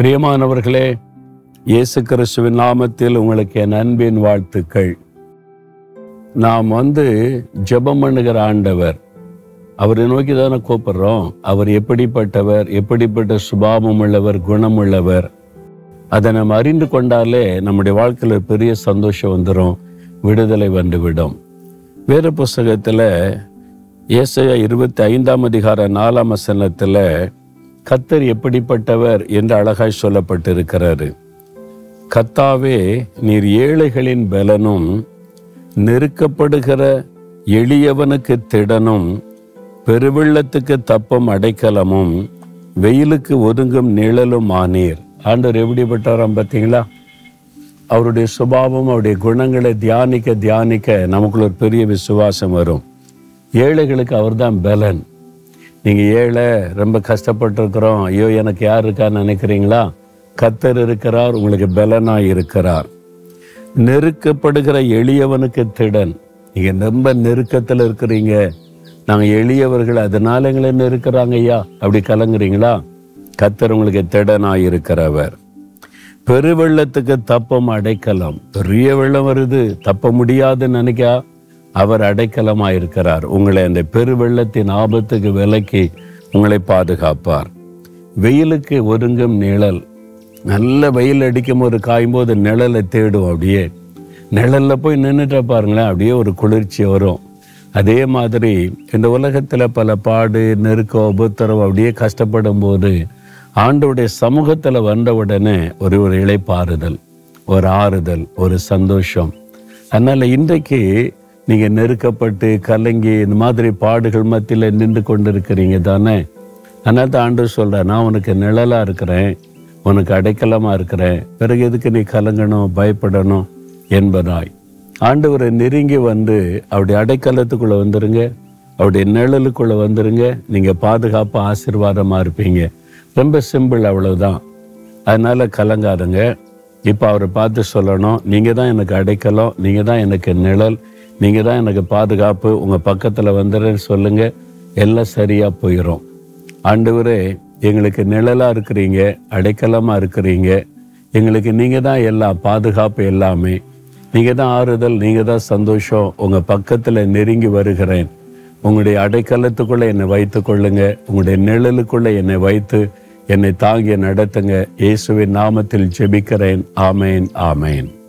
பிரியமானவர்களே இயேசு கிறிஸ்துவின் நாமத்தில் உங்களுக்கு என் அன்பின் வாழ்த்துக்கள். நாம் வந்து ஜெபம் பண்ணுகிற ஆண்டவர். அவரை நோக்கி தானே கூப்பிடுறோம். அவர் எப்படிப்பட்டவர் எப்படிப்பட்ட சுபாவம் உள்ளவர் குணம் உள்ளவர் அதை நம்ம அறிந்து கொண்டாலே நம்முடைய வாழ்க்கையில் பெரிய சந்தோஷம் வந்துடும் விடுதலை வந்துவிடும். வேறு புஸ்தகத்தில் இயேசையா இருபத்தி ஐந்தாம் அதிகார நாலாம் வசனத்தில் கத்தர் எப்படிப்பட்டவர் என்று அழகாய் சொல்லப்பட்டிருக்கிறாரு. கத்தாவே நீர் ஏழைகளின் பலனும் நெருக்கப்படுகிற எளியவனுக்கு திடனும் பெருவெள்ளத்துக்கு தப்பம் அடைக்கலமும் வெயிலுக்கு ஒதுங்கும் நிழலும் ஆனீர். ஆண்டவர் எப்படிப்பட்டாராம் பார்த்தீங்களா? அவருடைய சுபாவம் அவருடைய குணங்களை தியானிக்க தியானிக்க நமக்குள்ள ஒரு பெரிய விசுவாசம் வரும். ஏழைகளுக்கு அவர்தான் பலன். நீங்கள் ஏழை ரொம்ப கஷ்டப்பட்டிருக்கிறோம். ஐயோ எனக்கு யார் இருக்கான்னு நினைக்கிறீங்களா? கத்தர் இருக்கிறார் உங்களுக்கு பலனாக இருக்கிறார். நெருக்கப்படுகிற எளியவனுக்கு திடன். நீங்கள் ரொம்ப நெருக்கத்தில் இருக்கிறீங்க. நாங்கள் எளியவர்கள் அதனால எங்களை நெருக்கிறாங்க ஐயா. அப்படி கலங்குறீங்களா? கத்தர் உங்களுக்கு திடனாக இருக்கிறவர். பெருவெள்ளத்துக்கு தப்பம் அடைக்கலம். பெரிய வெள்ளம் வருது தப்ப முடியாதுன்னு நினைக்கா? அவர் அடைக்கலமாக இருக்கிறார் உங்களை அந்த பெருவெள்ளத்தின் ஆபத்துக்கு விலக்கி உங்களை பாதுகாப்பார். வெயிலுக்கு ஒருங்கும் நிழல் நல்ல வெயில் அடிக்கும் போது காயும் போது நிழலை தேடும் அப்படியே. நிழலில் போய் நின்றுட்டு பாருங்களேன் அப்படியே ஒரு குளிர்ச்சி வரும். அதே மாதிரி இந்த உலகத்தில் பல பாடு நெருக்கம் உபத்திரம் அப்படியே கஷ்டப்படும் போது ஆண்டவுடைய சமூகத்தில் வந்த உடனே ஒரு ஒரு இளைப்பாறுதல் ஒரு ஆறுதல் ஒரு சந்தோஷம். அதனால் இன்றைக்கு நீங்கள் நெருக்கப்பட்டு கலங்கி இந்த மாதிரி பாடுகள் மத்தியில் நின்று கொண்டு இருக்கிறீங்க தானே? அதனால் தான் ஆண்டு சொல்ற நான் உனக்கு நிழலாக இருக்கிறேன் உனக்கு அடைக்கலமாக இருக்கிறேன். பிறகு எதுக்கு நீ கலங்கணும் பயப்படணும் என்பதாய். ஆண்டவரை நெருங்கி வந்து அவருடைய அடைக்கலத்துக்குள்ளே வந்துருங்க. அவருடைய நிழலுக்குள்ளே வந்துருங்க. நீங்கள் பாதுகாப்பாக ஆசீர்வாதமாக இருப்பீங்க. ரொம்ப சிம்பிள் அவ்வளவுதான். அதனால் கலங்காதுங்க. இப்போ அவரை பார்த்து சொல்லணும் நீங்கள் தான் எனக்கு அடைக்கலம் நீங்கள் தான் எனக்கு நிழல் நீங்கள் தான் எனக்கு பாதுகாப்பு உங்கள் பக்கத்தில் வந்துடுறேன்னு சொல்லுங்கள் எல்லாம் சரியாக போயிடும் ஆண்டவரே எங்களுக்கு நிழலாக இருக்கிறீங்க அடைக்கலமாக இருக்கிறீங்க. எங்களுக்கு நீங்கள் தான் எல்லாம் பாதுகாப்பு எல்லாமே. நீங்கள் தான் ஆறுதல் நீங்கள் தான் சந்தோஷம். உங்கள் பக்கத்தில் நெருங்கி வருகிறேன். உங்களுடைய அடைக்கலத்துக்குள்ளே என்னை வைத்து கொள்ளுங்க. உங்களுடைய நிழலுக்குள்ளே என்னை வைத்து என்னை தாங்கி நடத்துங்க. இயேசுவின் நாமத்தில் ஜெபிக்கிறேன். ஆமேன் ஆமேன்.